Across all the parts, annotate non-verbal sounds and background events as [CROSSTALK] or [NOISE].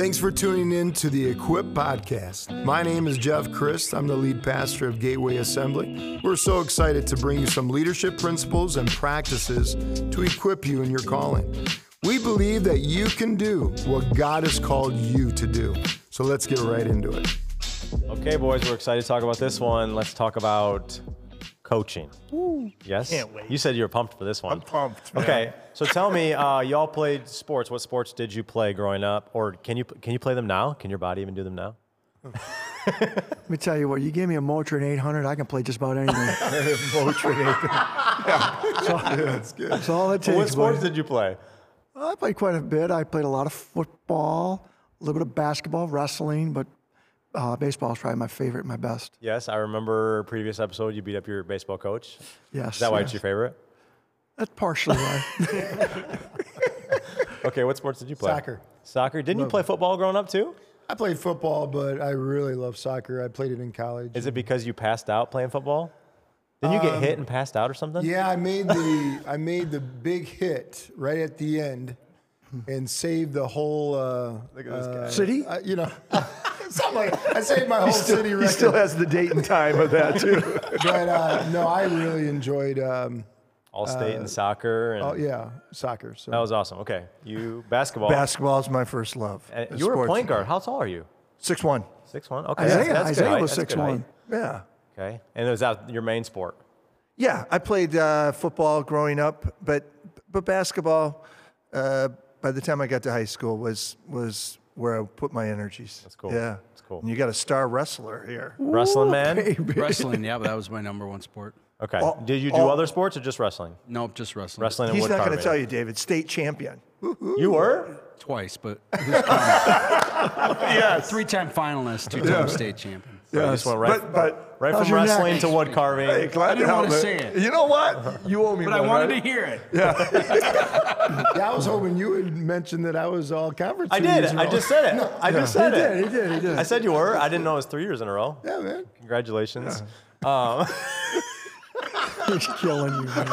Thanks for tuning in to the Equip Podcast. My name is Jeff Christ. I'm the lead pastor of Gateway Assembly. We're so excited to bring you some leadership principles and practices to equip you in your calling. We believe that you can do what God has called you to do. So let's get right into it. Okay, boys, we're excited to talk about this one. Let's talk about coaching. Yes? Can't wait. You said you were pumped for this one. I'm pumped, man. Okay, so tell me, uh, y'all played sports. What sports did you play growing up? Or can you can you play them now? Can your body even do them now? [LAUGHS] Let me tell you what, you gave me a Motrin 800, I can play just about anything. [LAUGHS] Motrin 800. [LAUGHS] yeah. That's good. That's all it takes. what sports buddy. did you play? I played quite a bit. I played a lot of football, a little bit of basketball, wrestling, but uh, baseball is probably my favorite, my best. Yes, I remember previous episode you beat up your baseball coach. Yes. Is that why yes. it's your favorite? That's partially why. [LAUGHS] Okay, what sports did you play? Soccer. Soccer. Didn't you play football growing up too? I played football, but I really love soccer. I played it in college. Is it because you passed out playing football? Didn't you get hit and passed out or something? Um, Yeah, I made the I made the big hit right at the end, and saved the whole. Uh, Look at this guy. City? Uh, you know, [LAUGHS] something like I saved my whole city He still has the date and time of that too. [LAUGHS] but uh, no, I really enjoyed. Um, All state and soccer. And oh yeah, soccer. So That was awesome. Okay, you basketball. Basketball is my first love. Uh, you were a point guard. How tall are you? Six one. Six one. Okay, Isaiah, that's, that's good Isaiah height. was That's good 6'1". height. Yeah. Okay, and was that your main sport? Yeah, I played uh, football growing up, but but basketball. Uh, by the time I got to high school, was was where I put my energies. That's cool. Yeah, That's cool. And you got a star wrestler here. Wrestling man. [LAUGHS] Wrestling, yeah, but that was my number one sport. Okay. All- Did you do all- other sports or just wrestling? Nope, just wrestling. Wrestling and He's wood not going to tell you, David. State champion. You were. Twice, but who's [LAUGHS] yes. Three-time finalist, two-time state champion. So you just went right, But but right from your neck? wrestling to wood carving. hey, glad I didn't to wanna it. say it. You know what? You owe me But I wanted right? to hear it. [LAUGHS] yeah, I was hoping you would mention that I was all conference. I did. years in a I row. just said it. I just said he it. did, he did, he did. I said you were. I didn't know it was three years in a row. Yeah, man. Congratulations. Um, [LAUGHS] He's killing you, man.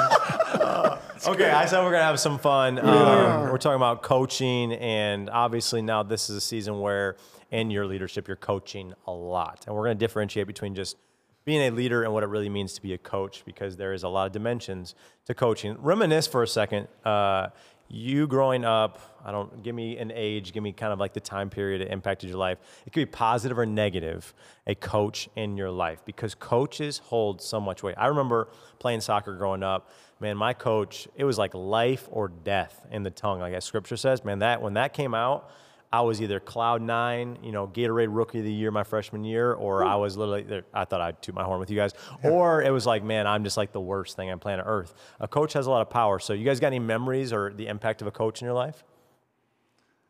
okay, I said we're gonna have some fun. Um, we're talking about coaching, and obviously now this is a season where, in your leadership, you're coaching a lot, and we're gonna differentiate between just being a leader and what it really means to be a coach, because there is a lot of dimensions to coaching. Reminisce for a second. Uh, you growing up, I don't give me an age, give me kind of like the time period it impacted your life. It could be positive or negative, a coach in your life, because coaches hold so much weight. I remember playing soccer growing up. Man, my coach, it was like life or death in the tongue, like as scripture says. Man, that when that came out, I was either cloud nine, you know, Gatorade Rookie of the Year my freshman year, or I hmm. was literally, I thought I'd toot my horn with you guys, [LAUGHS] or it was like, man, I'm just like the worst thing on planet Earth. A coach has a lot of power. So, you guys got any memories or the impact of a coach in your life?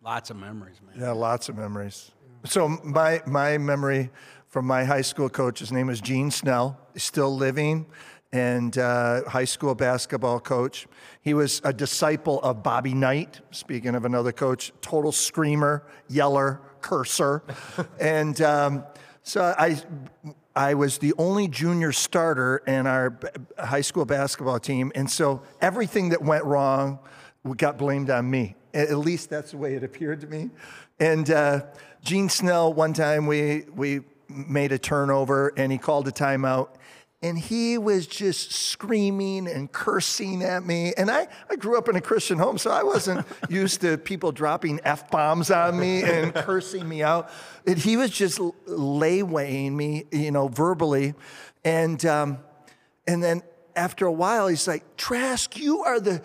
Lots of memories, man. Yeah, lots of memories. So my my memory from my high school coach, his name was Gene Snell, He's still living, and uh, high school basketball coach. He was a disciple of Bobby Knight. Speaking of another coach, total screamer, yeller, cursor, [LAUGHS] and um, so I. I was the only junior starter in our high school basketball team, and so everything that went wrong got blamed on me. At at least that's the way it appeared to me. And uh, Gene Snell, one time we we made a turnover, and he called a timeout, and he was just screaming and cursing at me. And I, I grew up in a Christian home, so I wasn't [LAUGHS] used to people dropping f bombs on me and [LAUGHS] cursing me out. And he was just laywaying me, you know, verbally, and um, and then after a while, he's like, Trask, you are the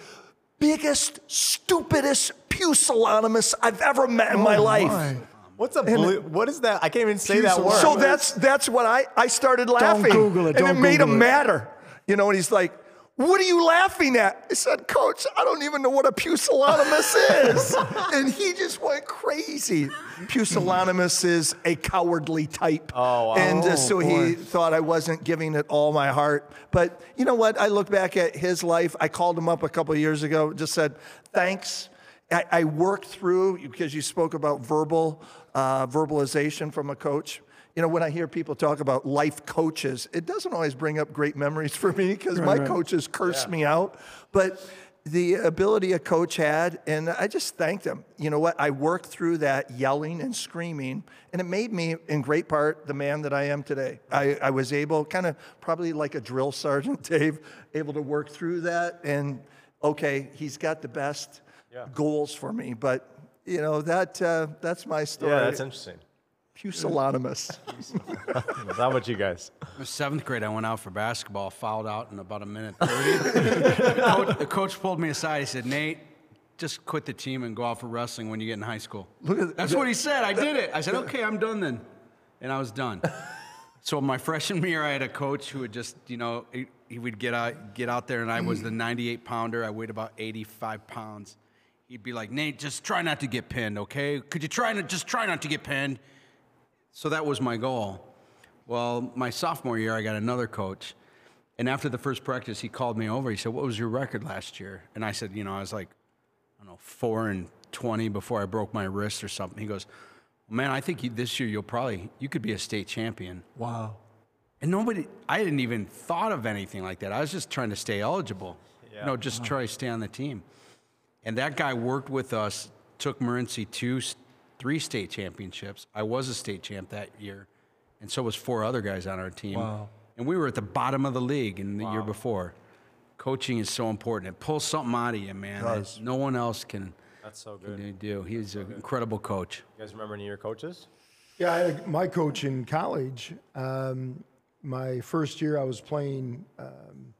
biggest, stupidest pusillanimous I've ever met in my life. My. What's a blue, what is that? I can't even say that word. So that's that's what I I started laughing. Google it, And it don't made Google him it. madder. You know, and he's like, What are you laughing at? I said, Coach, I don't even know what a pusillanimous [LAUGHS] is. and he just went crazy. Pusillanimous is a cowardly type. Oh, wow. And uh, Oh, so he thought I wasn't giving it all my heart. But you know what? I look back at his life. I called him up a couple of years ago, just said, Thanks. I, I worked through, because you spoke about verbal, uh, verbalization from a coach. You know, when I hear people talk about life coaches, it doesn't always bring up great memories for me because my coaches curse me out. But the ability a coach had, and I just thanked him. You know what? I worked through that yelling and screaming, and it made me, in great part, the man that I am today. I, I was able, kind of probably like a drill sergeant, [LAUGHS] Dave, able to work through that. And okay, he's got the best goals for me, but you know that uh, that's my story. Yeah, that's interesting. Pusillanimous. [LAUGHS] How about you guys? In seventh grade, I went out for basketball, fouled out in about a minute 30. the, coach, the coach pulled me aside. He said, Nate, just quit the team and go out for wrestling when you get in high school. Look at That's what he said. I did it. I said, [LAUGHS] okay, I'm done then. And I was done. So my freshman year, I had a coach who would just, you know, he, he would get out, get out there, and I was the 98 pounder. I weighed about 85 pounds. He'd be like, Nate, just try not to get pinned, okay? Could you try to just try not to get pinned? So that was my goal. Well, my sophomore year, I got another coach. And after the first practice, he called me over. He said, What was your record last year? And I said, You know, I was like, I don't know, four and 20 before I broke my wrist or something. He goes, Man, I think you, this year you'll probably, you could be a state champion. wow. And nobody, I didn't even thought of anything like that. I was just trying to stay eligible. You know, just try to stay on the team. And that guy worked with us, took Morenci two, three state championships. I was a state champ that year, and so was four other guys on our team. Wow. And we were at the bottom of the league in the year before. Coaching is so important. It pulls something out of you, man. that does. no one else can, That's so good. can do. He's an incredible coach. You guys remember any of your coaches? Yeah, I my coach in college. Um, my first year, I was playing um,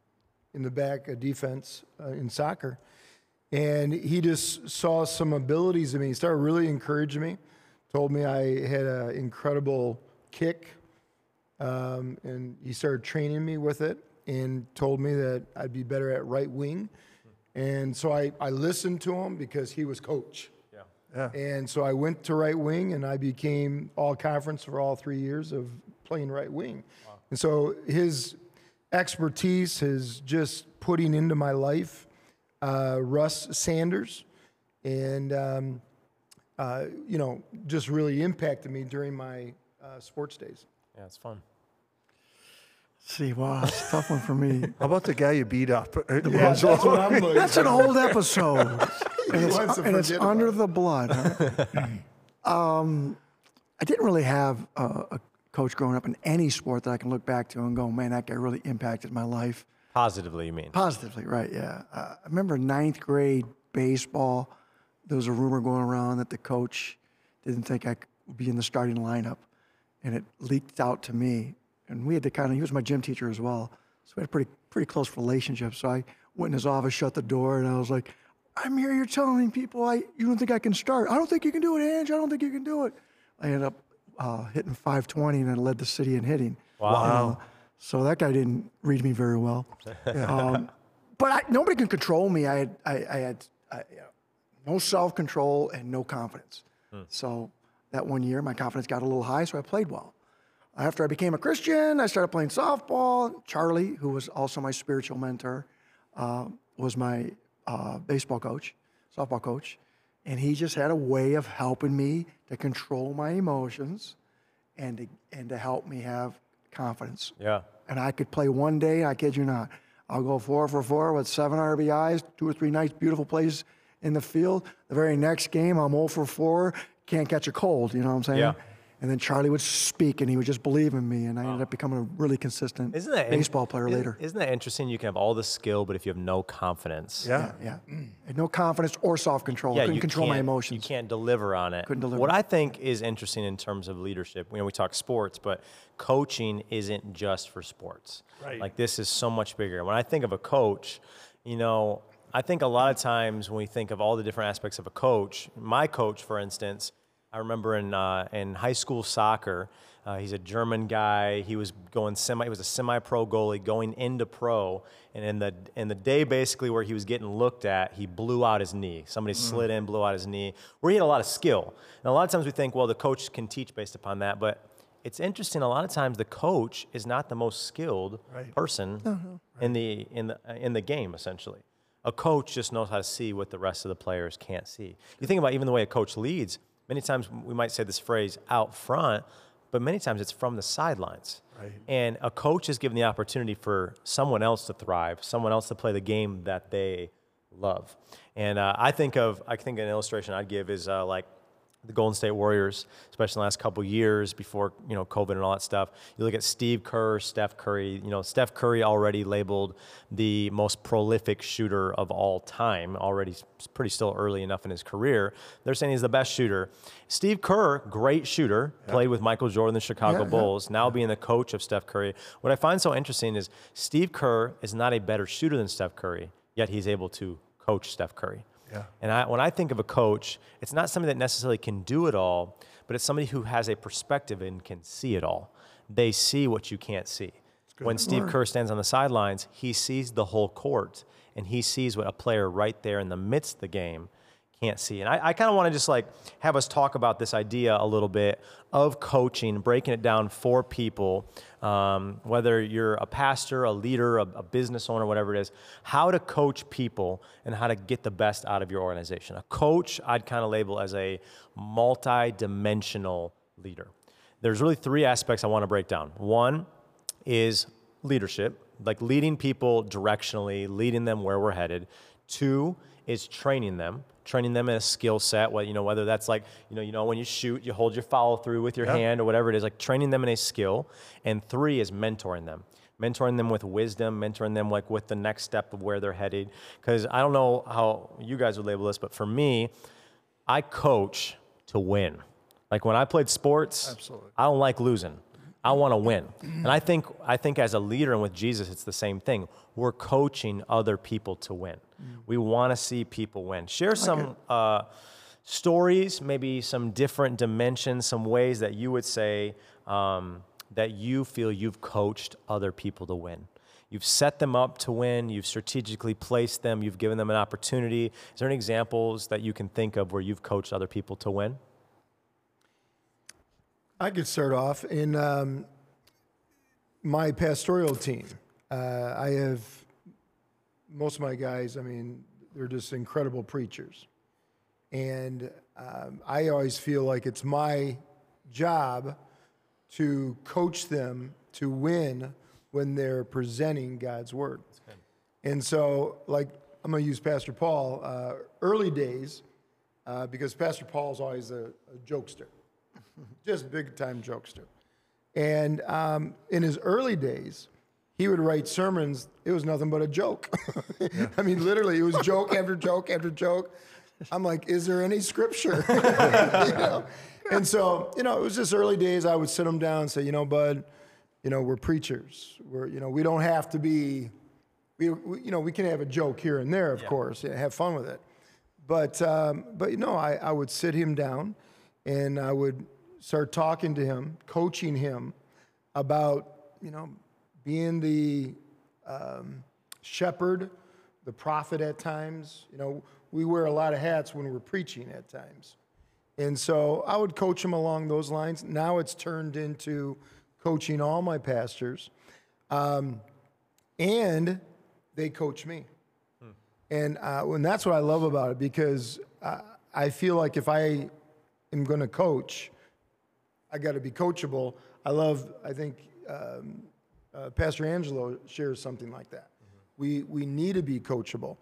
in the back of defense uh, in soccer, and he just saw some abilities in me. He started really encouraging me. Told me I had an incredible kick, um, and he started training me with it, and told me that I'd be better at right wing. And so I, I listened to him because he was coach. Yeah. And so I went to right wing and I became all conference for all three years of playing right wing. Wow. And so his expertise, his just putting into my life, uh, Russ Sanders, and, um, uh, you know, just really impacted me during my uh, sports days. Yeah, it's fun. See, wow, it's a tough one for me. [LAUGHS] How about the guy you beat up? Yeah, [LAUGHS] that's what I'm like. That's an old episode, [LAUGHS] and it's, wants and it's under about the blood. huh? um, I didn't really have a, a coach growing up in any sport that I can look back to and go, man, that guy really impacted my life Positively, you mean? positively. Right? Yeah. Uh, I remember ninth grade baseball. There was a rumor going around that the coach didn't think I would be in the starting lineup, and it leaked out to me. And we had to kind of, he was my gym teacher as well. So we had a pretty, pretty close relationship. So I went in his office, shut the door, and I was like, I'm here, you're telling people I, you don't think I can start. I don't think you can do it, Ange. I don't think you can do it. I ended up uh, hitting 520 and I led the city in hitting. Wow. Uh, so that guy didn't read me very well. [LAUGHS] um, but I, nobody can control me. I had, I, I had I, you know, no self control and no confidence. So that one year, my confidence got a little high, so I played well. After I became a Christian, I started playing softball. Charlie, who was also my spiritual mentor, uh, was my uh, baseball coach, softball coach. And he just had a way of helping me to control my emotions and to, and to help me have confidence. Yeah. And I could play one day, I kid you not. I'll go four for four with seven RBIs, two or three nice, beautiful plays in the field. The very next game, I'm 0 for 4, can't catch a cold, you know what I'm saying? Yeah. And then Charlie would speak and he would just believe in me, and I ended up becoming a really consistent Isn't that baseball player isn't- later. Isn't that interesting? You can have all the skill, but if you have no confidence, Yeah. Yeah. [CLEARS THROAT] And no confidence or self control. yeah, Couldn't control my emotions. You can't deliver on it. Couldn't deliver. What I think is interesting in terms of leadership, you know, we talk sports, but coaching isn't just for sports. Right. Like this is so much bigger. When I think of a coach, you know, I think a lot of times when we think of all the different aspects of a coach, my coach, for instance, I remember in uh, in high school soccer, uh, he's a German guy. He was going semi. He was a semi-pro goalie going into pro, and in the in the day basically where he was getting looked at, he blew out his knee. Somebody slid in, blew out his knee. Where he had a lot of skill, and a lot of times we think, well, the coach can teach based upon that, but it's interesting. A lot of times the coach is not the most skilled person in the in the in the game. Essentially, a coach just knows how to see what the rest of the players can't see. You think about even the way a coach leads. Many times we might say this phrase out front, but many times it's from the sidelines. Right. And a coach is given the opportunity for someone else to thrive, someone else to play the game that they love. And uh, I think of, I think an illustration I'd give is uh, like the Golden State Warriors, especially in the last couple years before you know COVID and all that stuff. You look at Steve Kerr, Steph Curry. You know, Steph Curry already labeled the most prolific shooter of all time. Already pretty still early enough in his career. They're saying he's the best shooter. Steve Kerr, great shooter, yeah. played with Michael Jordan, the Chicago yeah, Bulls. Yeah. Now being the coach of Steph Curry. What I find so interesting is Steve Kerr is not a better shooter than Steph Curry, yet he's able to coach Steph Curry. Yeah. And I, when I think of a coach, it's not somebody that necessarily can do it all, but it's somebody who has a perspective and can see it all. They see what you can't see. When Steve Kerr stands on the sidelines, he sees the whole court and he sees what a player right there in the midst of the game can't see. And I, I kind of want to just like have us talk about this idea a little bit of coaching, breaking it down for people, um, whether you're a pastor, a leader, a, a, business owner, whatever it is, how to coach people and how to get the best out of your organization. A coach, I'd kind of label as a multi-dimensional leader. There's really three aspects I want to break down. One is leadership, like leading people directionally, leading them where we're headed. Two is training them training them in a skill set, what you know, whether that's like, you know, you know, when you shoot, you hold your follow through with your yep. hand or whatever it is, like training them in a skill. And three is mentoring them. Mentoring them with wisdom, mentoring them like with the next step of where they're headed. Because I don't know how you guys would label this, but for me, I coach to win. Like when I played sports, Absolutely. I don't like losing. I want to win. And I think I think as a leader and with Jesus, it's the same thing. We're coaching other people to win. We want to see people win. Share some uh, stories, maybe some different dimensions, some ways that you would say um, that you feel you've coached other people to win. You've set them up to win. You've strategically placed them. You've given them an opportunity. Is there any examples that you can think of where you've coached other people to win? I could start off in um, my pastoral team. Uh, I have most of my guys. I mean, they're just incredible preachers, and um, I always feel like it's my job to coach them to win when they're presenting God's word. And so, like, I'm going to use Pastor Paul. Uh, early days, uh, because Pastor Paul's always a, a jokester [LAUGHS] just big time jokester. And um, in his early days, he would write sermons. It was nothing but a joke. [LAUGHS] yeah. I mean, literally, it was joke [LAUGHS] after joke after joke. I'm like, is there any scripture? you know? And so, you know, it was just early days. I would sit him down and say, you know, bud, you know, we're preachers. We're, you know, we don't have to be, we, we you know, we can have a joke here and there, of yeah. course, yeah, have fun with it. But, um, but you know, I, I would sit him down and I would start talking to him, coaching him about, you know, being the um, shepherd, the prophet at times. You know, we wear a lot of hats when we're preaching at times. And so I would coach him along those lines. Now it's turned into coaching all my pastors. Um, and they coach me. Hmm. And, uh, and that's what I love about it because uh, I feel like if I am going to coach, I got to be coachable. I love, I think um, uh, Pastor Angelo shares something like that. Mm-hmm. We, we need to be coachable.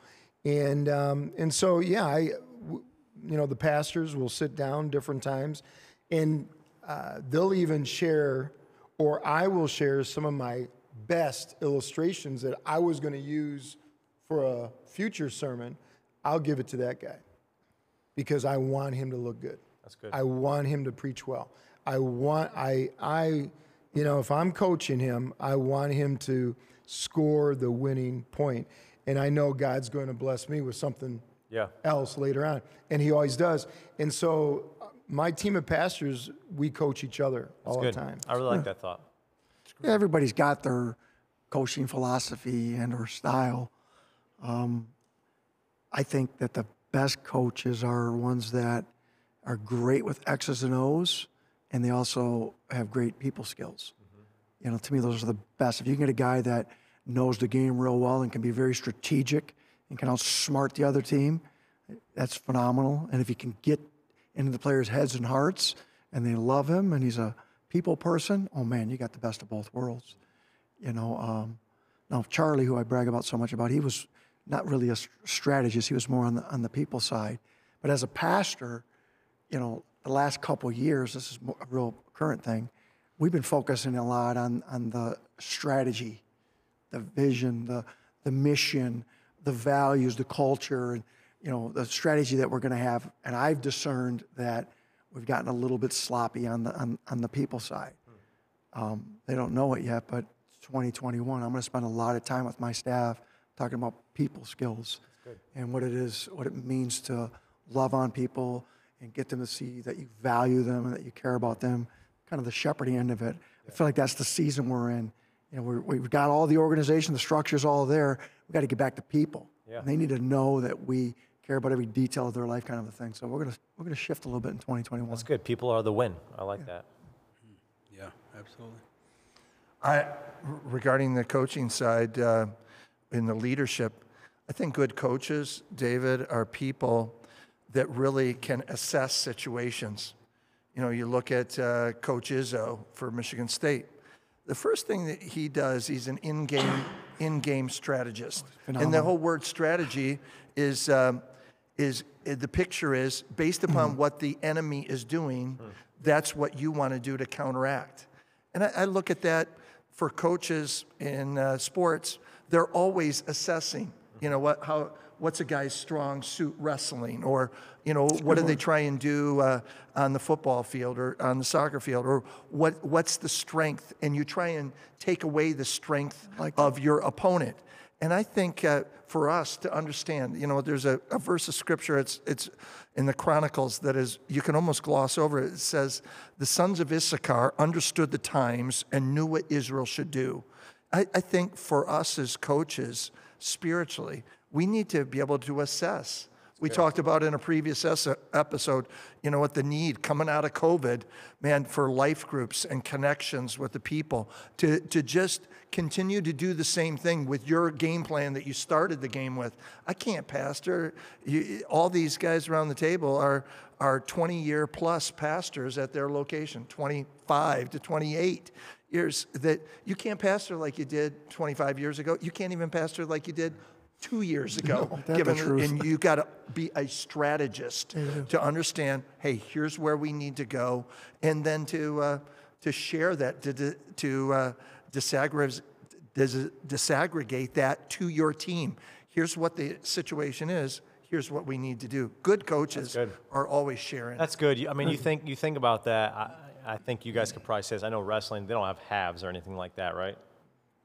And, um, and so, yeah, I, w- you know, the pastors will sit down different times and uh, they'll even share, or I will share some of my best illustrations that I was going to use for a future sermon. I'll give it to that guy because I want him to look good. That's good. I want him to preach well. I want I I you know if I'm coaching him, I want him to score the winning point, and I know God's going to bless me with something yeah. else later on, and He always does. And so, my team of pastors, we coach each other That's all good. the time. I really like that thought. Yeah, everybody's got their coaching philosophy and or style. Um, I think that the best coaches are ones that are great with X's and O's and they also have great people skills. Mm-hmm. You know, to me, those are the best. If you can get a guy that knows the game real well and can be very strategic and can outsmart the other team, that's phenomenal. And if he can get into the players' heads and hearts and they love him and he's a people person, oh man, you got the best of both worlds. You know, um, now Charlie, who I brag about so much about, he was not really a strategist. He was more on the on the people side. But as a pastor, you know, the last couple years, this is a real current thing. We've been focusing a lot on on the strategy, the vision, the the mission, the values, the culture, and you know the strategy that we're going to have. And I've discerned that we've gotten a little bit sloppy on the on, on the people side. Um, they don't know it yet, but 2021. I'm going to spend a lot of time with my staff talking about people skills and what it is, what it means to love on people and get them to see that you value them and that you care about them. Kind of the shepherding end of it. I feel like that's the season we're in. You know, we're, we've got all the organization, the structure's all there. We've got to get back to people. Yeah. And they need to know that we care about every detail of their life, kind of a thing. So we're gonna we're gonna shift a little bit in 2021. That's good. People are the win. I like that. Yeah, absolutely. I, regarding the coaching side, uh, in the leadership, I think good coaches, David, are people that really can assess situations. You know, you look at uh, Coach Izzo for Michigan State. The first thing that he does, he's an in-game, in-game strategist, Phenomenal. and the whole word strategy is um, is uh, the picture is based upon what the enemy is doing. That's what you want to do to counteract. And I, I look at that for coaches in uh, sports. They're always assessing. You know what? How? What's a guy's strong suit wrestling? Or you know what do they try and do uh, on the football field or on the soccer field? Or what? What's the strength? And you try and take away the strength of your opponent. And I think uh, for us to understand, you know, there's a, a verse of scripture. It's it's in the Chronicles that is you can almost gloss over it. It says, "The sons of Issachar understood the times and knew what Israel should do." I, I think for us as coaches, spiritually, we need to be able to assess. We talked about in a previous episode, you know, what the need coming out of COVID, man, for life groups and connections with the people to, to just continue to do the same thing with your game plan that you started the game with. I can't, Pastor. You, all these guys around the table are, are 20 year plus pastors at their location, 25 to 28 years that you can't pastor like you did 25 years ago. You can't even pastor like you did two years ago. that's the given, truth. and you got to be a strategist to understand. Hey, here's where we need to go, and then to uh, to share that to to uh, disaggregate dis- disaggregate that to your team. Here's what the situation is. Here's what we need to do. Good coaches good. are always sharing. That's good. I mean, you think you think about that. I, I think you guys could probably say this. I know wrestling; they don't have halves or anything like that, right?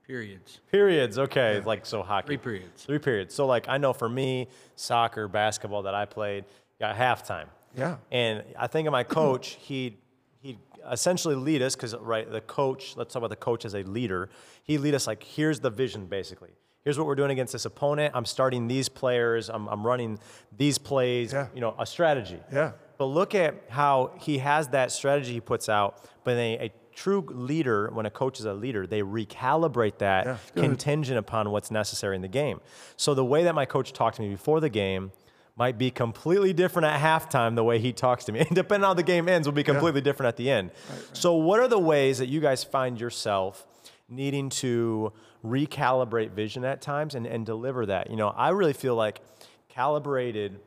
Periods. Periods. Okay, like so hockey. Three periods. Three periods. So like I know for me, soccer, basketball that I played, got halftime. Yeah. And I think of my coach, [CLEARS THROAT] he'd he'd essentially lead us because right, the coach. Let's talk about the coach as a leader. He lead us like here's the vision basically. Here's what we're doing against this opponent. I'm starting these players. I'm, I'm running these plays. Yeah. You know, a strategy. Yeah. But look at how he has that strategy he puts out, but a, a true leader, when a coach is a leader, they recalibrate that Yeah. contingent upon what's necessary in the game. So the way that my coach talked to me before the game might be completely different at halftime the way he talks to me. [LAUGHS] And depending on how the game ends will be completely different at the end. So what are the ways that you guys find yourself needing to recalibrate vision at times and, and deliver that? You know, I really feel like calibrated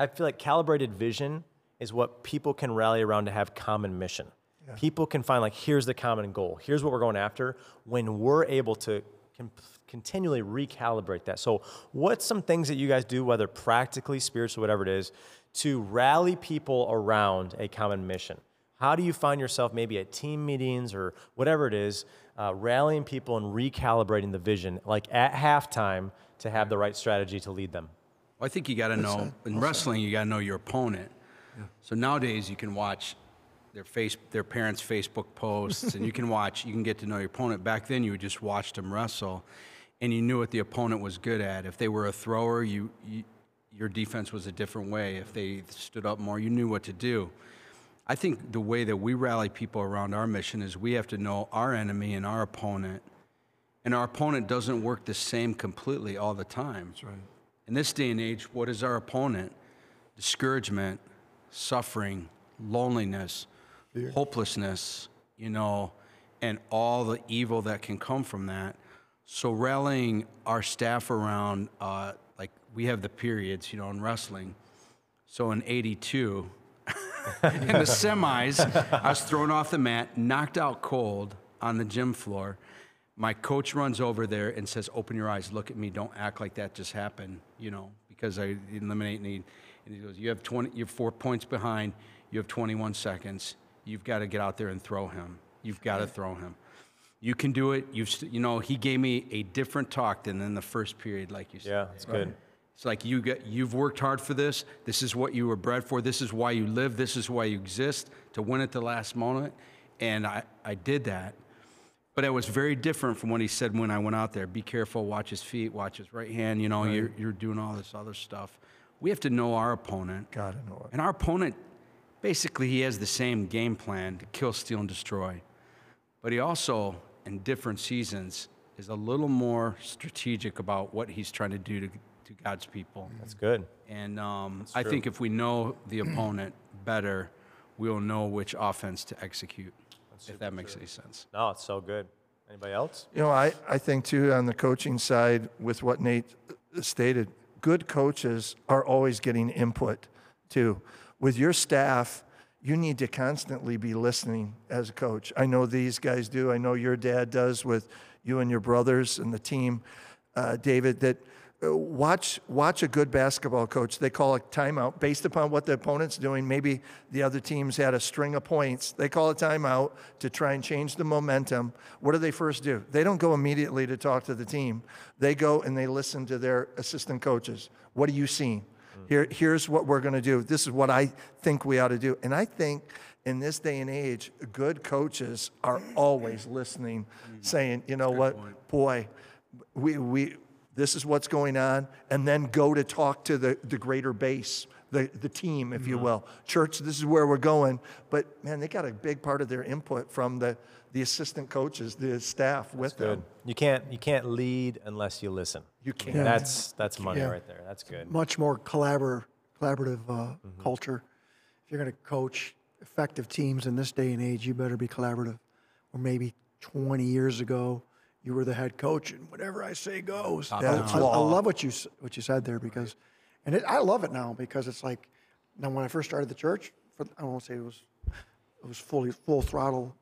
I feel like calibrated vision is what people can rally around to have common mission. People can find like here's the common goal. Here's what we're going after when we're able to con- continually recalibrate that. So, what's some things that you guys do whether practically, spiritually, whatever it is, to rally people around a common mission? How do you find yourself maybe at team meetings or whatever it is, uh, rallying people and recalibrating the vision, like at halftime, to have the right strategy to lead them? Well, I think you got to know in wrestling. You got to know your opponent. So nowadays you can watch their face, their parents' Facebook posts, and you can [LAUGHS] watch. You can get to know your opponent. Back then, you just watched them wrestle, and you knew what the opponent was good at. If they were a thrower, you, you your defense was a different way. If they stood up more, you knew what to do. I think the way that we rally people around our mission is we have to know our enemy and our opponent, and our opponent doesn't work the same completely all the time. That's right. In this day and age, what is our opponent? Discouragement, suffering, loneliness, hopelessness, you know, and all the evil that can come from that. So rallying our staff around uh, like we have the periods, you know, in wrestling. So in 82, [LAUGHS] in the semis, I was thrown off the mat, knocked out cold on the gym floor. My coach runs over there and says, Open your eyes, look at me, don't act like that just happened, you know, because I eliminate need. And he goes, You have 20, you're four points behind, you have 21 seconds. You've got to get out there and throw him. You've got to throw him. You can do it. You've, st- you know, he gave me a different talk than in the first period, like you said. Yeah, it's good. It's like you get, you've worked hard for this. This is what you were bred for. This is why you live. This is why you exist to win at the last moment. And I, I did that. But it was very different from what he said when I went out there. Be careful, watch his feet, watch his right hand. You know, you're, you're doing all this other stuff. We have to know our opponent. Gotta know it. And our opponent, basically, he has the same game plan to kill, steal, and destroy. But he also, in different seasons, is a little more strategic about what he's trying to do to, to God's people. That's good. And um, I think if we know the opponent better, we'll know which offense to execute, if that makes any sense. No, it's so good. Anybody else? You know, I, I think too, on the coaching side, with what Nate stated, good coaches are always getting input too. With your staff, you need to constantly be listening as a coach. I know these guys do. I know your dad does with you and your brothers and the team, uh, David, that uh, watch, watch a good basketball coach. They call a timeout based upon what the opponent's doing. Maybe the other team's had a string of points. They call a timeout to try and change the momentum. What do they first do? They don't go immediately to talk to the team. They go and they listen to their assistant coaches. What are you seeing? Here, here's what we're going to do. This is what I think we ought to do. And I think in this day and age, good coaches are always listening, saying, you know what, boy, we, we, this is what's going on, and then go to talk to the, the greater base, the, the team, if you will. Church, this is where we're going. But man, they got a big part of their input from the, the assistant coaches, the staff with Good. them. You can't you can't lead unless you listen. You can't. Yeah. That's that's money Yeah. right there. That's good. much more collabor- collaborative uh, Mm-hmm. culture. If you're going to coach effective teams in this day and age, you better be collaborative. Or maybe 20 years ago, you were the head coach, and whatever I say goes. I, That's I- I love what you what you said there because, and it, I love it now because it's like, now when I first started the church, for, I don't want to say it was it was fully full throttle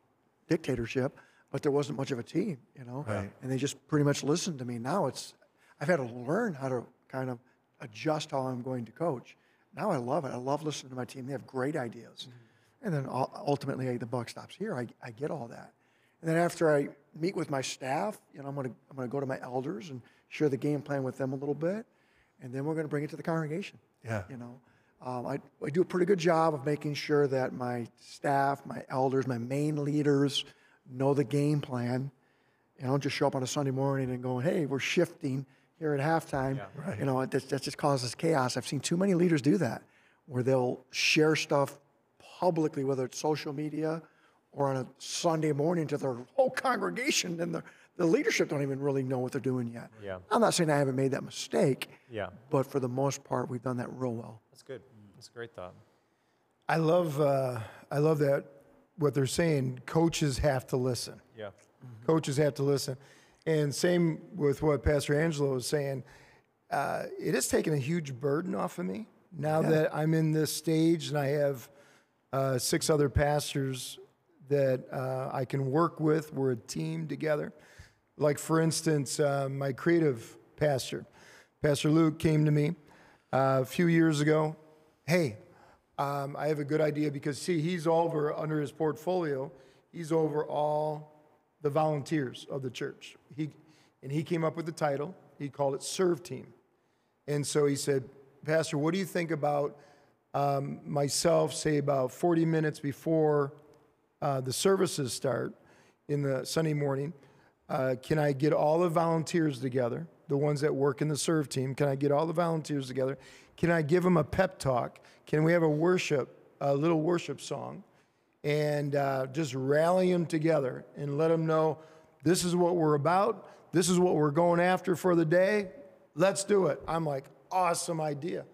dictatorship, but there wasn't much of a team, you know. Right. And they just pretty much listened to me. Now it's I've had to learn how to kind of adjust how I'm going to coach. Now I love it. I love listening to my team. They have great ideas. Mm-hmm. And then ultimately the buck stops here. I, I get all that. And then after I meet with my staff, you know, I'm going to I'm going to go to my elders and share the game plan with them a little bit, and then we're going to bring it to the congregation. Yeah. You know, um, I, I do a pretty good job of making sure that my staff, my elders, my main leaders know the game plan. You don't just show up on a Sunday morning and go, hey, we're shifting here at halftime. Yeah, right. You know, that, that just causes chaos. I've seen too many leaders do that, where they'll share stuff publicly, whether it's social media or on a Sunday morning to their whole congregation, and the, the leadership don't even really know what they're doing yet. Yeah. I'm not saying I haven't made that mistake, Yeah. but for the most part, we've done that real well. That's good. That's a great thought. I love, uh, I love that what they're saying. Coaches have to listen. Yeah. Coaches have to listen. And same with what Pastor Angelo was saying. Uh, it has taken a huge burden off of me now that I'm in this stage and I have uh, six other pastors that uh, I can work with. We're a team together. Like, for instance, uh, my creative pastor, Pastor Luke, came to me uh, a few years ago. Hey, um, I have a good idea because, see, he's over under his portfolio, he's over all the volunteers of the church. He, and he came up with the title, he called it Serve Team. And so he said, Pastor, what do you think about um, myself, say about 40 minutes before uh, the services start in the Sunday morning? Uh, can I get all the volunteers together, the ones that work in the serve team? Can I get all the volunteers together? Can I give them a pep talk? Can we have a worship, a little worship song? and uh, just rally them together and let them know this is what we're about. This is what we're going after for the day. Let's do it. I'm like, awesome idea.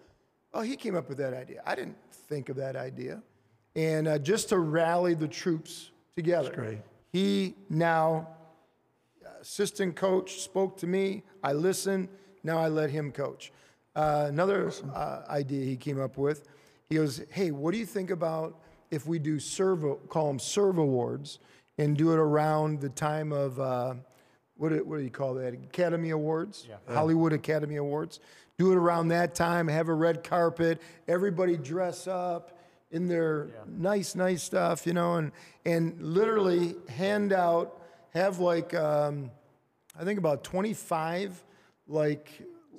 Oh, he came up with that idea. I didn't think of that idea. And uh, just to rally the troops together. great. He now, assistant coach, spoke to me. I listened. Now I let him coach. Uh, another uh, idea he came up with. He goes, "Hey, what do you think about if we do serve call them serve awards and do it around the time of uh, what do, what do you call that Academy Awards, yeah. Hollywood Academy Awards? Do it around that time. Have a red carpet. Everybody dress up." In their nice, nice stuff, you know, and and literally hand out, have like um, I think about 25 like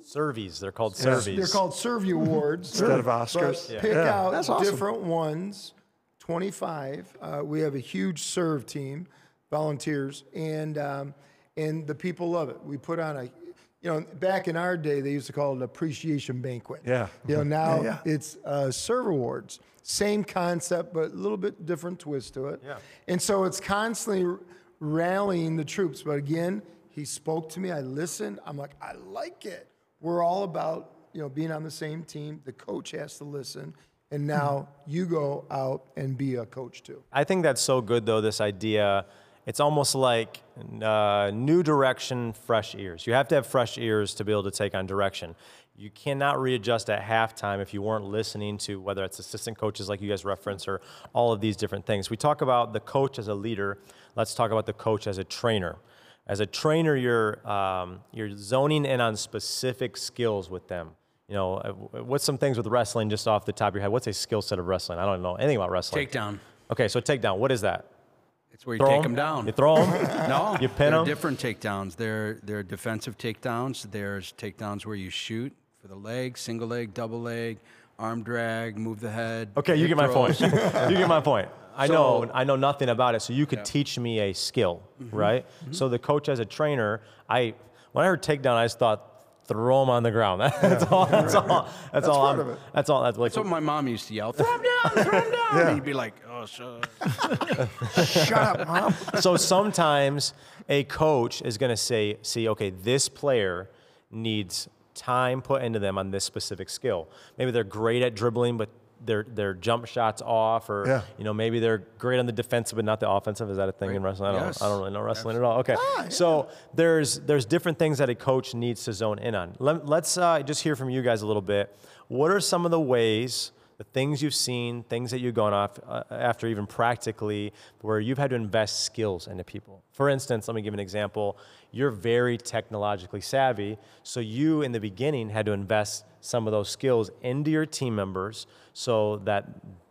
Surveys, they're called servies. they're called Survey [LAUGHS] Awards. Instead of But Oscars. Pick Yeah. out awesome. different ones, 25. Uh, we have a huge serve team, volunteers, and, um, and the people love it. We put on a, you know, back in our day, they used to call it an appreciation banquet. Yeah. You know, [LAUGHS] now yeah. it's uh, serve awards. Same concept, but a little bit different twist to it. Yeah. And so it's constantly rallying the troops. But again, he spoke to me. I listened. I'm like, I like it. We're all about you know being on the same team. The coach has to listen, and now you go out and be a coach too. I think that's so good, though, this idea. It's almost like uh, new direction, fresh ears. You have to have fresh ears to be able to take on direction. You cannot readjust at halftime if you weren't listening to whether it's assistant coaches like you guys reference or all of these different things. We talk about the coach as a leader. Let's talk about the coach as a trainer. As a trainer, you're, um, you're zoning in on specific skills with them. You know, uh, what's some things with wrestling just off the top of your head? What's a skill set of wrestling? I don't know anything about wrestling. Takedown. Okay, so takedown. What is that? It's where you Throw take 'em? them down. You throw them. [LAUGHS] No, You pin they're 'em? different takedowns. They're they're defensive takedowns. There's takedowns where you shoot for the leg, single leg, double leg, arm drag, move the head. Okay, you get my point. [LAUGHS] you get my point. I know I know nothing about it, so you could teach me a skill, Mm-hmm. right? So the coach as a trainer, I when I heard takedown, I just thought throw them on the ground. [LAUGHS] That's all. That's all. That's, all. part I'm, of it. That's all. That's like That's what my mom used to yell. Throw him down, throw him down. And you'd be like, oh, shut up. [LAUGHS] Shut up, mom. [LAUGHS] so sometimes a coach is going to say, see, okay, this player needs time put into them on this specific skill. Maybe they're great at dribbling, but their their jump shots off, or Yeah. you know maybe they're great on the defensive but not the offensive. Is that a thing in wrestling? I don't, Yes. I don't really know wrestling at all. Okay, so there's there's different things that a coach needs to zone in on. Let, let's uh, just hear from you guys a little bit. What are some of the ways? The things you've seen, things that you've gone off uh, after, even practically, where you've had to invest skills into people. For instance, let me give an example. You're very technologically savvy, so you, in the beginning, had to invest some of those skills into your team members so that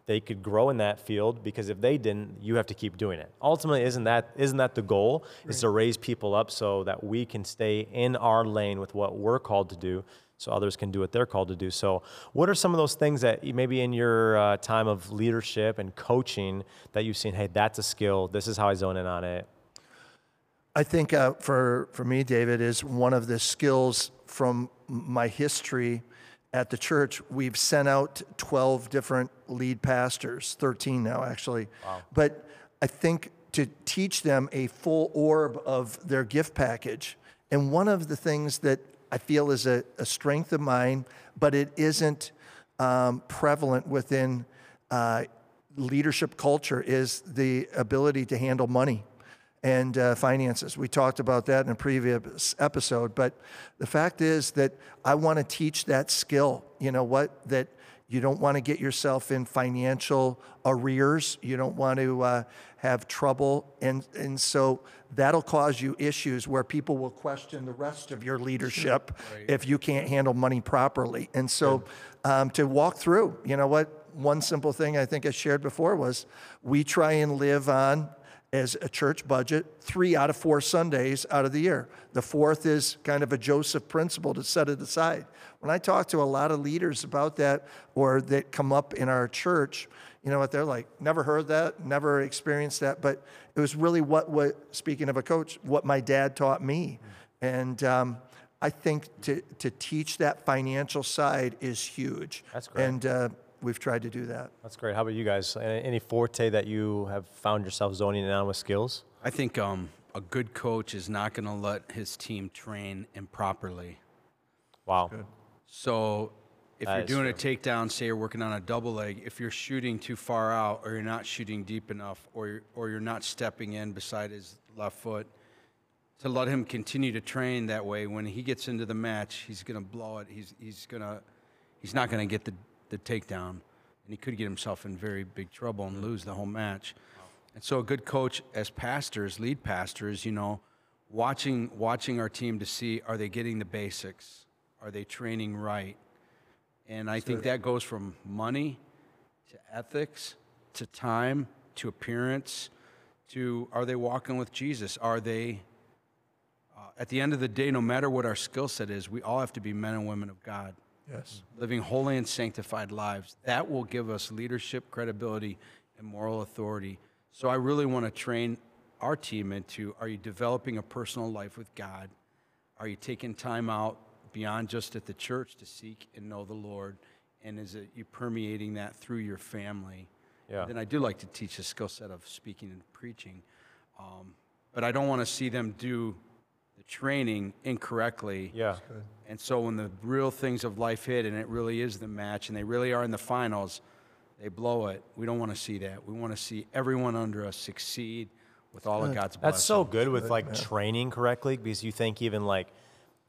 they could grow in that field because if they didn't you have to keep doing it. Ultimately isn't that isn't that the goal? Is to raise people up so that we can stay in our lane with what we're called to do so others can do what they're called to do. So what are some of those things that maybe in your uh, time of leadership and coaching that you've seen hey that's a skill. This is how i zone in on it I think uh, for for me, David, is one of the skills from my history at the church. We've sent out 12 different lead pastors, 13 now actually. Wow. But I think to teach them a full orb of their gift package. And one of the things that I feel is a, a strength of mine, but it isn't um, prevalent within uh, leadership culture, is the ability to handle money and uh, finances. We talked about that in a previous episode, but the fact is that I want to teach that skill. You know what? That you don't want to get yourself in financial arrears. You don't want to uh, have trouble, and and so that'll cause you issues where people will question the rest of your leadership if you can't handle money properly. And so um, to walk through, you know what? One simple thing I think I shared before was we try and live on as a church budget three out of four Sundays out of the year. The fourth is kind of a Joseph principle to set it aside. When I talk to a lot of leaders about that or that come up in our church, you know what they're like, never heard that, never experienced that, but it was really what, what speaking of a coach, what my dad taught me. And um, I think to, to teach that financial side is huge. That's great. And uh, we've tried to do that. that's great how about you guys any any forte that you have found yourself zoning in on with skills I think um, a good coach is not going to let his team train improperly. wow So if That you're is doing a takedown, say you're working on a double leg, if you're shooting too far out or you're not shooting deep enough or you're, or you're not stepping in beside his left foot, to let him continue to train that way. When he gets into the match, he's going to blow it. He's, he's, gonna, he's not going to get the, the takedown. And he could get himself in very big trouble and lose the whole match. And so, a good coach, as pastors, lead pastors, you know, watching, watching our team to see are they getting the basics? Are they training right? And I think that goes from money to ethics to time to appearance to are they walking with Jesus? Are they, uh, at the end of the day, no matter what our skill set is, we all have to be men and women of God, Yes. living holy and sanctified lives. That will give us leadership, credibility, and moral authority. So I really want to train our team into are you developing a personal life with God? Are you taking time out beyond just at the church to seek and know the Lord? And is it you permeating that through your family? Yeah. Then I do like to teach the skill set of speaking and preaching. Um, but I don't want to see them do training incorrectly. Yeah. And so when the real things of life hit and it really is the match and they really are in the finals, they blow it. We don't want to see that. We want to see everyone under us succeed with all of God's blessings. That's so good with like training correctly because you think even like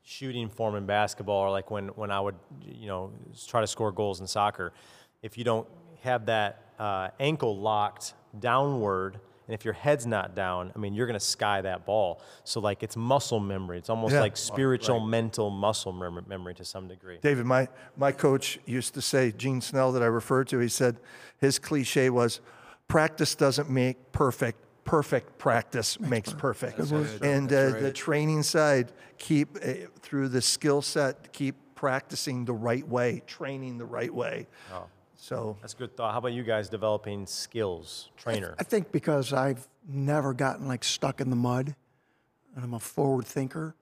shooting form in basketball or like when, when I would, you know, try to score goals in soccer, if you don't have that uh, ankle locked downward and if your head's not down, I mean, you're going to sky that ball. So like it's muscle memory. It's almost Yeah. like spiritual, mental muscle mem- memory to some degree. David, my, my coach used to say, Gene Snell, that I referred to, he said his cliche was practice doesn't make perfect, perfect practice makes perfect. And uh, the training side, keep uh, through the skill set, keep practicing the right way, training the right way. So, That's a good thought. How about you guys developing skills, trainer? I think because I've never gotten like stuck in the mud, and I'm a forward thinker,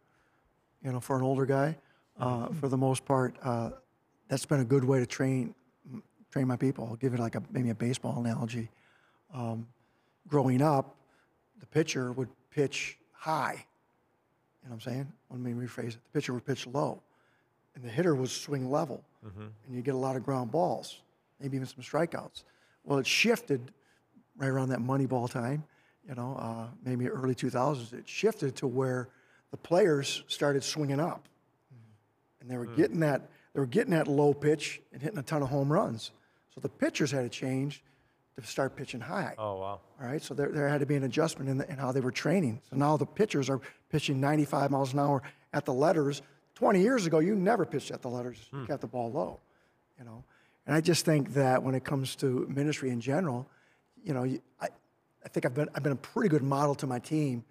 you know, for an older guy, uh, for the most part, uh, that's been a good way to train train my people. I'll give it like a maybe a baseball analogy. Um, growing up, the pitcher would pitch high. You know what I'm saying? Let me rephrase it. The pitcher would pitch low, and the hitter would swing level, and you get a lot of ground balls, maybe even some strikeouts. Well, it shifted right around that Moneyball time, you know, uh, maybe early 2000s. It shifted to where the players started swinging up, and they were getting that they were getting that low pitch and hitting a ton of home runs. So the pitchers had to change to start pitching high. Oh, wow. All right, so there, there had to be an adjustment in, the, in how they were training. So now the pitchers are pitching 95 miles an hour at the letters. 20 years ago, you never pitched at the letters. You got the ball low, you know. And I just think that when it comes to ministry in general, you know, I, I think I've been I've been a pretty good model to my team.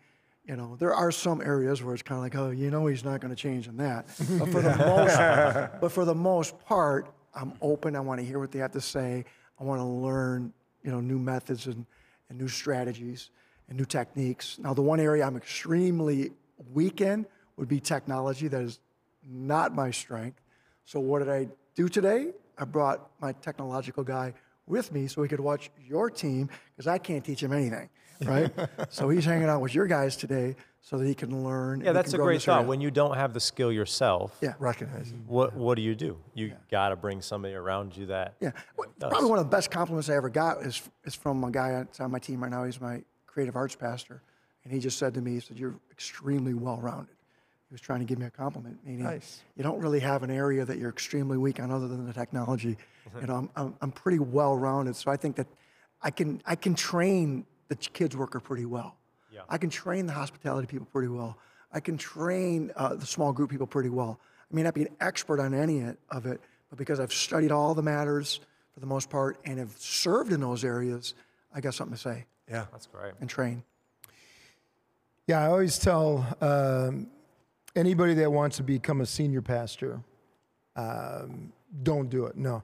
You know, there are some areas where it's kind of like, oh, you know, he's not going to change in that. But for the [LAUGHS] most, but for the most part, I'm open. I want to hear what they have to say. I want to learn, you know, new methods and, and new strategies and new techniques. Now, the one area I'm extremely weak in would be technology. That is not my strength. So what did I do today? I brought my technological guy with me so he could watch your team because I can't teach him anything, right? [LAUGHS] so he's hanging out with your guys today so that he can learn. Yeah, that's a great thought. area. When you don't have the skill yourself, yeah. recognize what what do you do? You got to bring somebody around you that. Yeah, Well, probably one of the best compliments I ever got is is from a guy that's on my team right now. He's my creative arts pastor, and he just said to me, he said, "You're extremely well-rounded." He was trying to give me a compliment, meaning Nice. you don't really have an area that you're extremely weak on other than the technology. you know, I'm, I'm I'm pretty well-rounded, so I think that I can I can train the kids worker pretty well. Yeah. I can train the hospitality people pretty well. I can train uh, the small group people pretty well. I may not be an expert on any of it, but because I've studied all the matters for the most part and have served in those areas, I got something to say Yeah. That's great. and train. Yeah, I always tell um, anybody that wants to become a senior pastor, um, don't do it. No.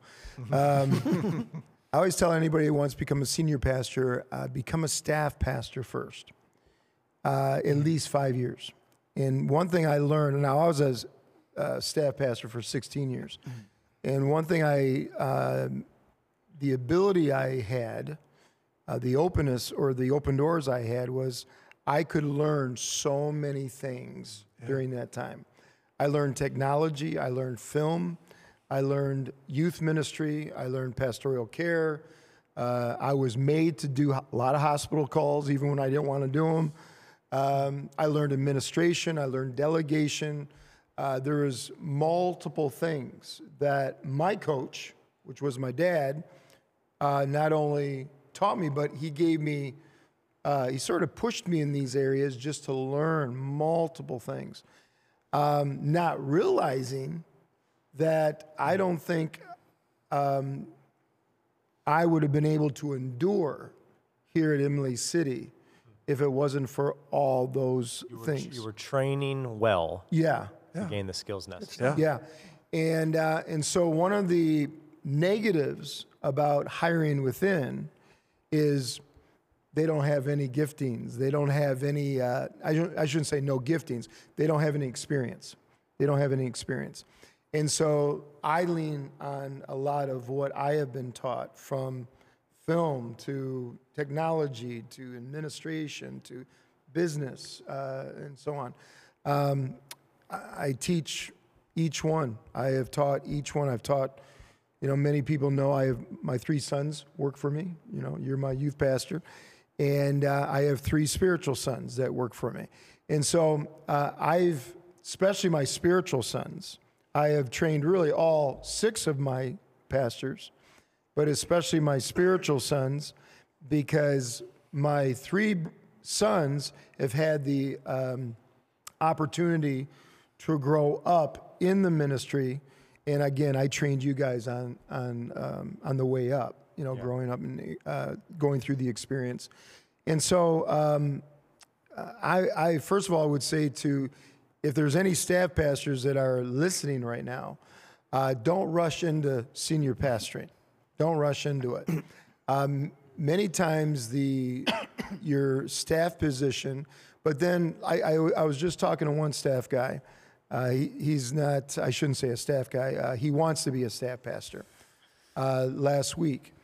Um, [LAUGHS] I always tell anybody who wants to become a senior pastor, uh, become a staff pastor first, uh, at least five years. And one thing I learned, now I was a uh, staff pastor for 16 years, and one thing I, um the ability I had, uh, the openness or the open doors I had was I could learn so many things during that time. I learned technology, I learned film, I learned youth ministry, I learned pastoral care. Uh, I was made to do a lot of hospital calls, even when I didn't want to do them. Um, I learned administration. I learned delegation. Uh, there was multiple things that my coach, which was my dad, uh, not only taught me, but he gave me. Uh, he sort of pushed me in these areas just to learn multiple things, um, not realizing that I don't think um, I would have been able to endure here at Imlay City if it wasn't for all those things. You were training well yeah, to gain the skills necessary. yeah, and uh, and so one of the negatives about hiring within is they don't have any giftings. They don't have any. Uh, I, I shouldn't say no giftings. They don't have any experience. They don't have any experience, and so I lean on a lot of what I have been taught from film to technology to administration to business uh, and so on. Um, I I teach each one. I have taught each one. I've taught, you know, many people know I have my three sons work for me. You know, you're my youth pastor. And uh, I have three spiritual sons that work for me. And so uh, I've, especially my spiritual sons, I have trained really all six of my pastors, but especially my spiritual sons, because my three sons have had the um, opportunity to grow up in the ministry. And again, I trained you guys on on um, on the way up. You know, growing up and uh, going through the experience. And so, um, I, I first of all would say to, if there's any staff pastors that are listening right now, uh, don't rush into senior pastoring. Don't rush into it. [CLEARS THROAT] Um, many times the your staff position, but then I, I, I was just talking to one staff guy. Uh, he, he's not. I shouldn't say a staff guy. Uh, he wants to be a staff pastor. Uh, last week,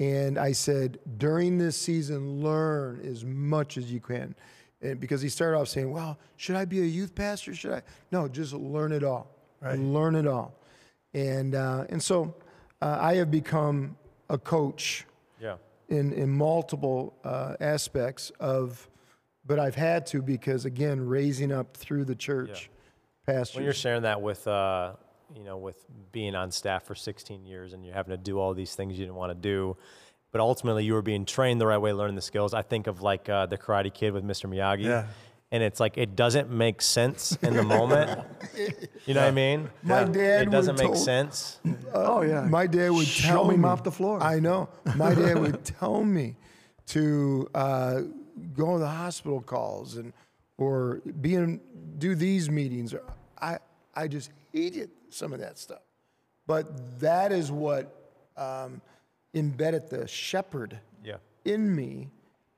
and I said during this season, learn as much as you can. And because he started off saying, "Well, should I be a youth pastor? Should I?" No, just learn it all. Learn it all. And uh, and so uh, I have become a coach Yeah. in in multiple uh, aspects of, but I've had to because again, raising up through the church, pastors. When you're sharing that with, uh, you know, with being on staff for 16 years and you're having to do all these things you didn't want to do, but ultimately you were being trained the right way, learning the skills. I think of like uh, the Karate Kid with Mr. Miyagi. Yeah. And it's like it doesn't make sense in the moment. [LAUGHS] You know what I mean? My dad It doesn't make told- sense. Oh yeah. My dad would Show tell me me mop the floor. I know. My dad [LAUGHS] would tell me to uh, go to the hospital calls and or be in do these meetings. I I just hated some of that stuff, but that is what um, embedded the shepherd Yeah. in me,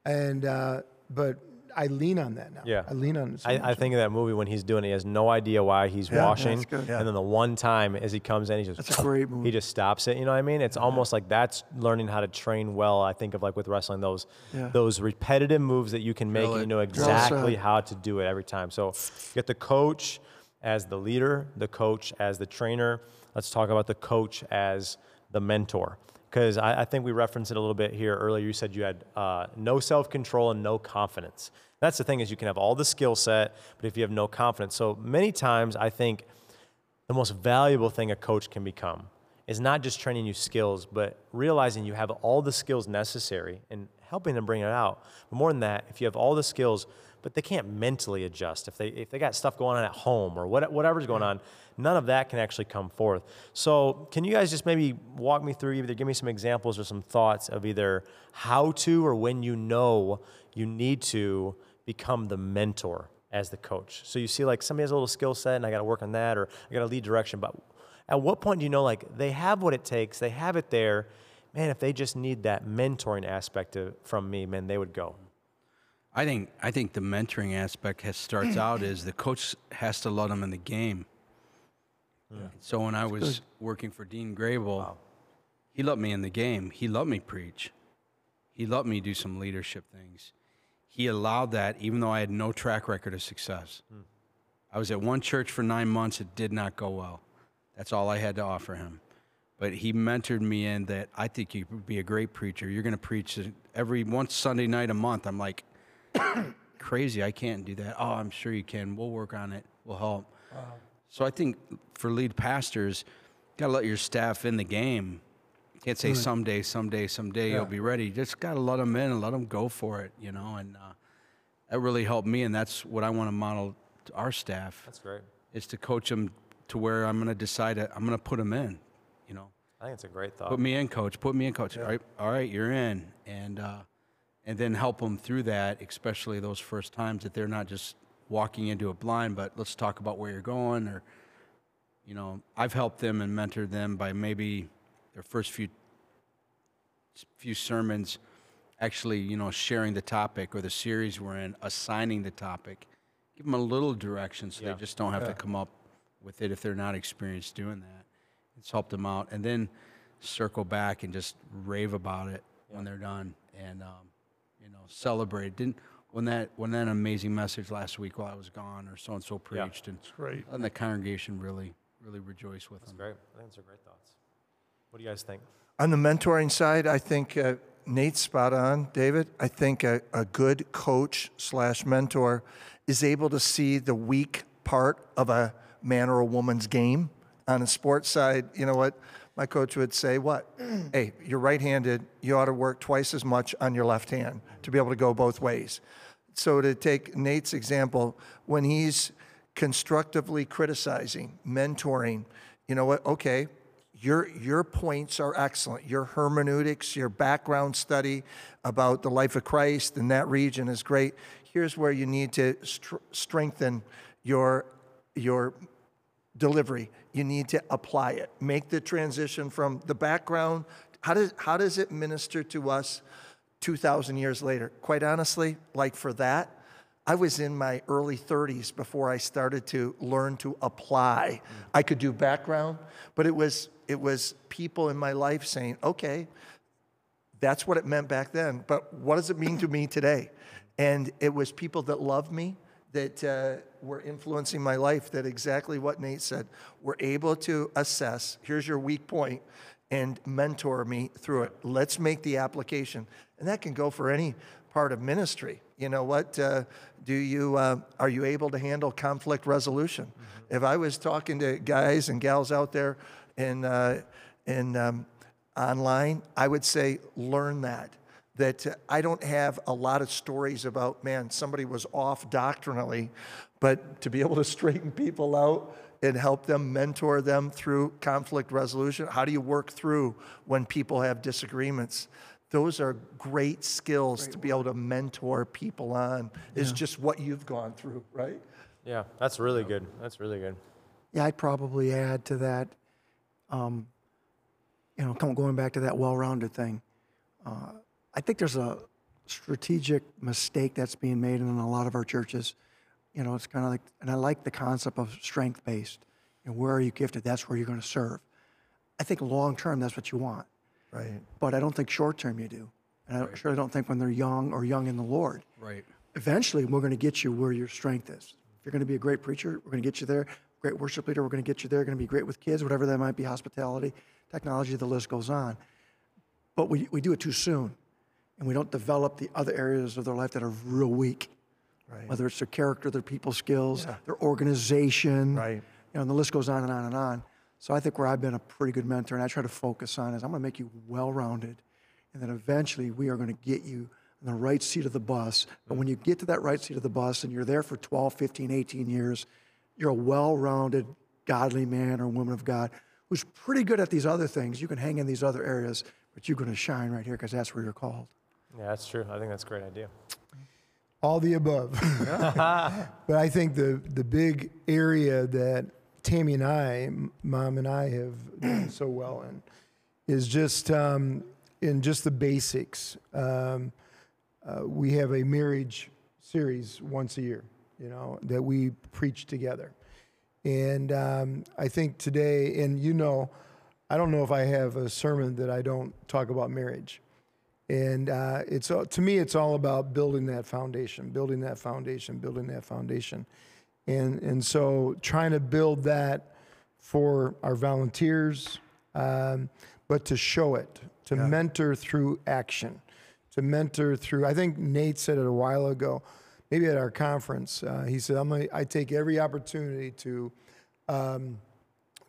and uh, but I lean on that now. Yeah. I lean on it. So I, I think of that movie when he's doing it. He has no idea why he's washing. that's good. Yeah. And then the one time as he comes in, he just That's a great movie. he just stops it. You know what I mean? It's almost like that's learning how to train well. I think of like with wrestling those Yeah. those repetitive moves that you can make and you know exactly how to do it every time. So get the coach as the leader, the coach as the trainer. Let's talk about the coach as the mentor. Because I, I think we referenced it a little bit here earlier. You said you had uh, no self control and no confidence. That's the thing is you can have all the skill set, but if you have no confidence. So many times I think the most valuable thing a coach can become is not just training you skills, but realizing you have all the skills necessary and helping them bring it out. But more than that, if you have all the skills, but they can't mentally adjust, if they if they got stuff going on at home or what, whatever's going on, none of that can actually come forth. So, can you guys just maybe walk me through, either give me some examples or some thoughts of either how to or when you know you need to become the mentor as the coach. So you see, like somebody has a little skill set, and I got to work on that, or I got to lead direction. But at what point do you know, like they have what it takes, they have it there? Man, if they just need that mentoring aspect of, from me, man, they would go. I think I think the mentoring aspect has starts out is the coach has to let them in the game. So when I was working for Dean Grable, he let me in the game. He let me preach. He let me do some leadership things. He allowed that even though I had no track record of success. Hmm. I was at one church for nine months. It did not go well. That's all I had to offer him. But he mentored me in that I think you would be a great preacher. You're going to preach every once Sunday night a month. I'm like, crazy. I can't do that. Oh, I'm sure you can. We'll work on it. We'll help. So I think for lead pastors, got to let your staff in the game. Can't say someday, someday, someday you'll be ready. Just got to let them in and let them go for it, you know. And uh, that really helped me, and that's what I want to model to our staff That's great. is to coach them to where I'm going to decide that I'm going to put them in, you know. I think it's a great thought. Put me in, coach. Put me in, coach. All right, all right, you're in, and uh, and then help them through that, especially those first times that they're not just walking into a blind. But let's talk about where you're going, or you know, I've helped them and mentored them by maybe their first few few sermons, actually, you know, sharing the topic or the series we're in, assigning the topic, give them a little direction so Yeah. they just don't have to come up with it if they're not experienced doing that. It's helped them out, and then circle back and just rave about it when they're done, and um, you know, celebrate. Didn't when that when that amazing message last week while I was gone, or so and so Yeah. preached, and great. and the congregation really really rejoiced with them. Great. I think those are great thoughts. What do you guys think? On the mentoring side, I think uh, Nate's spot on, David. I think a, a good coach slash mentor is able to see the weak part of a man or a woman's game. On the sports side, you know what? My coach would say, What? [CLEARS THROAT] hey, you're right handed. You ought to work twice as much on your left hand to be able to go both ways. So, to take Nate's example, when he's constructively criticizing, mentoring, you know what? Okay, your, your points are excellent. Your hermeneutics, your background study about the life of Christ in that region is great. Here's where you need to str- strengthen your, your delivery. You need to apply it. Make the transition from the background. How does, how does it minister to us 2,000 years later? Quite honestly, like for that, I was in my early 30s before I started to learn to apply. I could do background, but it was, it was people in my life saying, okay, that's what it meant back then. But what does it mean to me today? And it was people that loved me that uh, were influencing my life that exactly what Nate said were able to assess here's your weak point and mentor me through it. Let's make the application. And that can go for any part of ministry. You know what? Uh, do you uh, are you able to handle conflict resolution? If I was talking to guys and gals out there in uh, in um, online, I would say learn that. That uh, I don't have a lot of stories about, man, somebody was off doctrinally, but to be able to straighten people out and help them, mentor them through conflict resolution. How do you work through when people have disagreements? Those are great skills to be able to mentor people on, is just what you've gone through, right? Yeah, that's really good. That's really good. Yeah, I'd probably add to that, um, you know, come- going back to that well-rounded thing. Uh, I think there's a strategic mistake that's being made in a lot of our churches. You know, it's kind of like, and I like the concept of strength-based. And where are you gifted? That's where you're going to serve. I think long-term, that's what you want. Right. But I don't think short-term you do. And I surely don't think when they're young or young in the Lord Right. eventually we're going to get you where your strength is. If you're going to be a great preacher, we're going to get you there. Great worship leader, we're going to get you there. Going to be great with kids, whatever that might be, hospitality, technology, the list goes on. But we, we do it too soon, and we don't develop the other areas of their life that are real weak. Right. Whether it's their character, their people skills, their organization, Right. You know, and the list goes on and on and on. So I think where I've been a pretty good mentor, and I try to focus on is I'm going to make you well-rounded, and then eventually we are going to get you in the right seat of the bus. But when you get to that right seat of the bus and you're there for 12, 15, 18 years, you're a well-rounded, godly man or woman of God who's pretty good at these other things. You can hang in these other areas, but you're going to shine right here because that's where you're called. Yeah, that's true. I think that's a great idea. All the above. [LAUGHS] but I think the the big area that Tammy and I, mom and I, have done so well in is just um, in just the basics. Um, uh, we have a marriage series once a year, you know, that we preach together, and um, I think today, and you know, I don't know if I have a sermon that I don't talk about marriage. And uh, it's all- to me, it's all about building that foundation, building that foundation, building that foundation, and and so trying to build that for our volunteers, um, but to show it, to mentor through action, to mentor through. I think Nate said it a while ago. maybe at our conference. Uh, he said, I'm gonna, I take every opportunity to, um,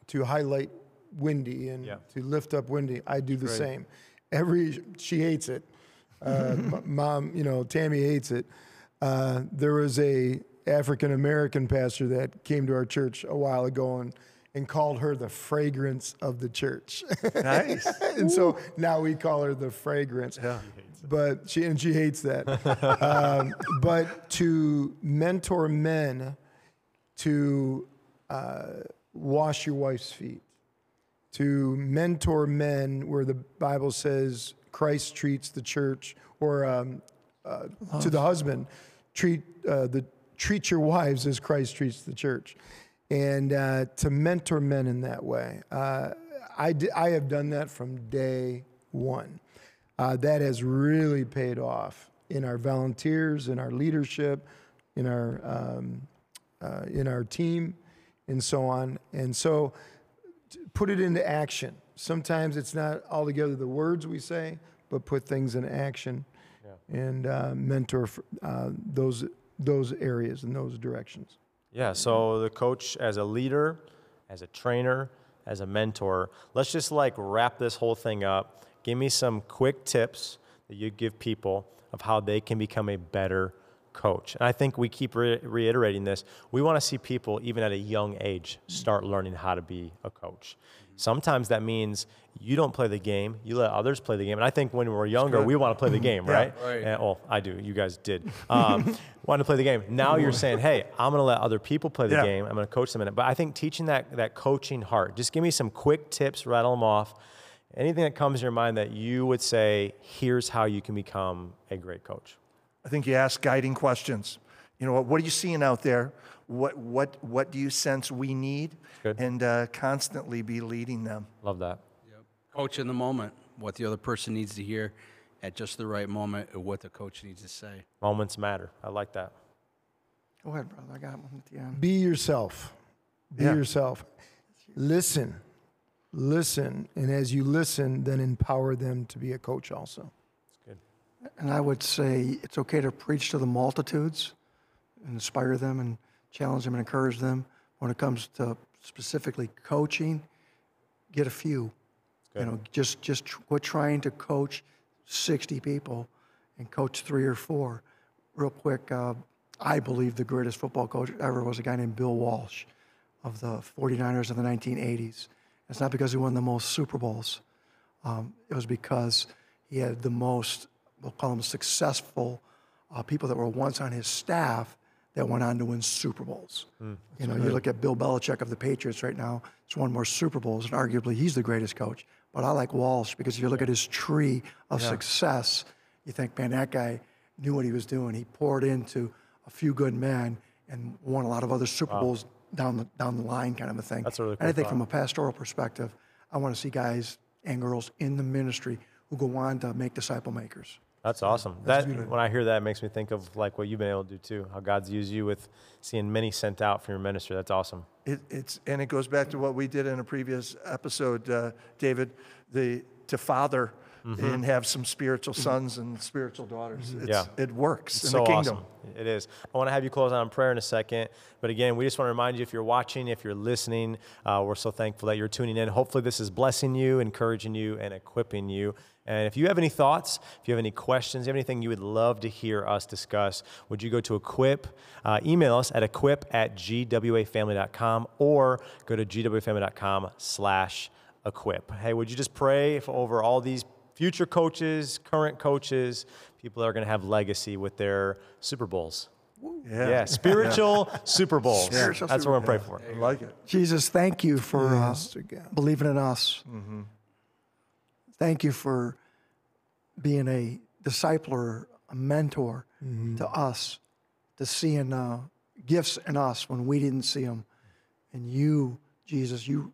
to highlight Wendy and Yeah. to lift up Wendy. I do the same. Every, she hates it. Uh, [LAUGHS] m- mom, you know, Tammy hates it. Uh, there was a African American pastor that came to our church a while ago and, and called her the fragrance of the church. Nice. [LAUGHS] and so now we call her the fragrance. Yeah. But she and she hates that. um, [LAUGHS] but to mentor men to uh, wash your wife's feet, to mentor men where the Bible says Christ treats the church, or um, uh, to the husband, treat uh, the treat your wives as Christ treats the church, and uh, to mentor men in that way. Uh, I I have done that from day one. Uh, that has really paid off in our volunteers, in our leadership, in our um, uh, in our team, and so on. And so put it into action. Sometimes it's not altogether the words we say, but put things in action and uh, mentor uh, those those areas and those directions. Yeah, so the coach as a leader, as a trainer, as a mentor, let's just like wrap this whole thing up. Give me some quick tips that you give people of how they can become a better coach. And I think we keep re- reiterating this. We want to see people, even at a young age, start learning how to be a coach. Sometimes that means you don't play the game, you let others play the game. And I think when we're younger, we want to play the [LAUGHS] game, right? Right. And, well, I do. You guys did. Um, [LAUGHS] want to play the game. Now you're saying, hey, I'm going to let other people play the Yeah. game. I'm going to coach them in it. But I think teaching that that coaching heart. Just give me some quick tips. Rattle them off. Anything that comes to your mind that you would say, here's how you can become a great coach. I think you ask guiding questions. You know, what, what are you seeing out there? What, what, what do you sense we need? Good. And uh, constantly be leading them. Love that. Coach in the moment, what the other person needs to hear at just the right moment, or what the coach needs to say. Moments matter. I like that. Go ahead, brother. I got one at the end. Be yourself. Be Yeah. yourself. Listen. Listen. And as you listen, then empower them to be a coach also. And I would say it's okay to preach to the multitudes, inspire them, and challenge them and encourage them. When it comes to specifically coaching, get a few. You know, just just quit trying to coach 60 people and coach three or four. Real quick, uh, I believe the greatest football coach ever was a guy named Bill Walsh of the 49ers of the 1980s. It's not because he won the most Super Bowls. Um, it was because he had the most, we'll call them successful uh, people that were once on his staff that went on to win Super Bowls. you know, you look at Bill Belichick of the Patriots right now, he's won more Super Bowls, and arguably he's the greatest coach. But I like Walsh because if you look at his tree of success, you think, man, that guy knew what he was doing. He poured into a few good men and won a lot of other Super Bowls down the down the line, kind of a thing. That's a really and I think thought. from a pastoral perspective, I want to see guys and girls in the ministry who go on to make disciple makers. That's awesome. that when I hear that, it makes me think of like what you've been able to do too. How God's used you with seeing many sent out from your ministry. That's awesome. It, it's and it goes back to what we did in a previous episode, uh, David. The to father and have some spiritual sons and spiritual daughters. It's, Yeah. it works It's in so the kingdom. awesome. It is. I want to have you close in prayer in a second. But again, we just want to remind you if you're watching, if you're listening, uh, we're so thankful that you're tuning in. Hopefully, this is blessing you, encouraging you, and equipping you. And if you have any thoughts, if you have any questions, anything you would love to hear us discuss, would you go to Equip? Uh, email us at equip at gwafamily.com or go to gwafamily.com slash equip. Hey, would you just pray for over all these future coaches, current coaches, people that are going to have legacy with their Super Bowls? Yeah. Yeah, [LAUGHS] spiritual Super Bowls. Spiritual That's what we're going to pray for. I like it. Jesus, thank you for uh, Yes, believing in us. Thank you for being a discipler, a mentor to us, to seeing uh, gifts in us when we didn't see them. And you, Jesus, you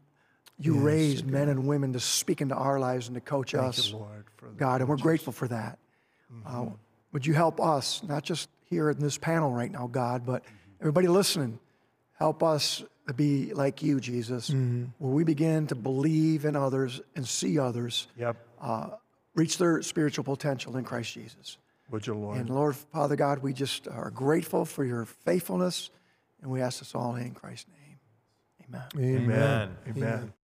you raised men and women to speak into our lives and to coach us, Lord, for the God, and we're grateful for that. Mm-hmm. Uh, would you help us, not just here in this panel right now, God, but mm-hmm. everybody listening, help us to be like you, Jesus, mm-hmm. where we begin to believe in others and see others Yep. Uh, reach their spiritual potential in Christ Jesus. Would you, Lord? And Lord, Father God, we just are grateful for your faithfulness, and we ask this all in Christ's name. Amen. Amen. Amen. Amen.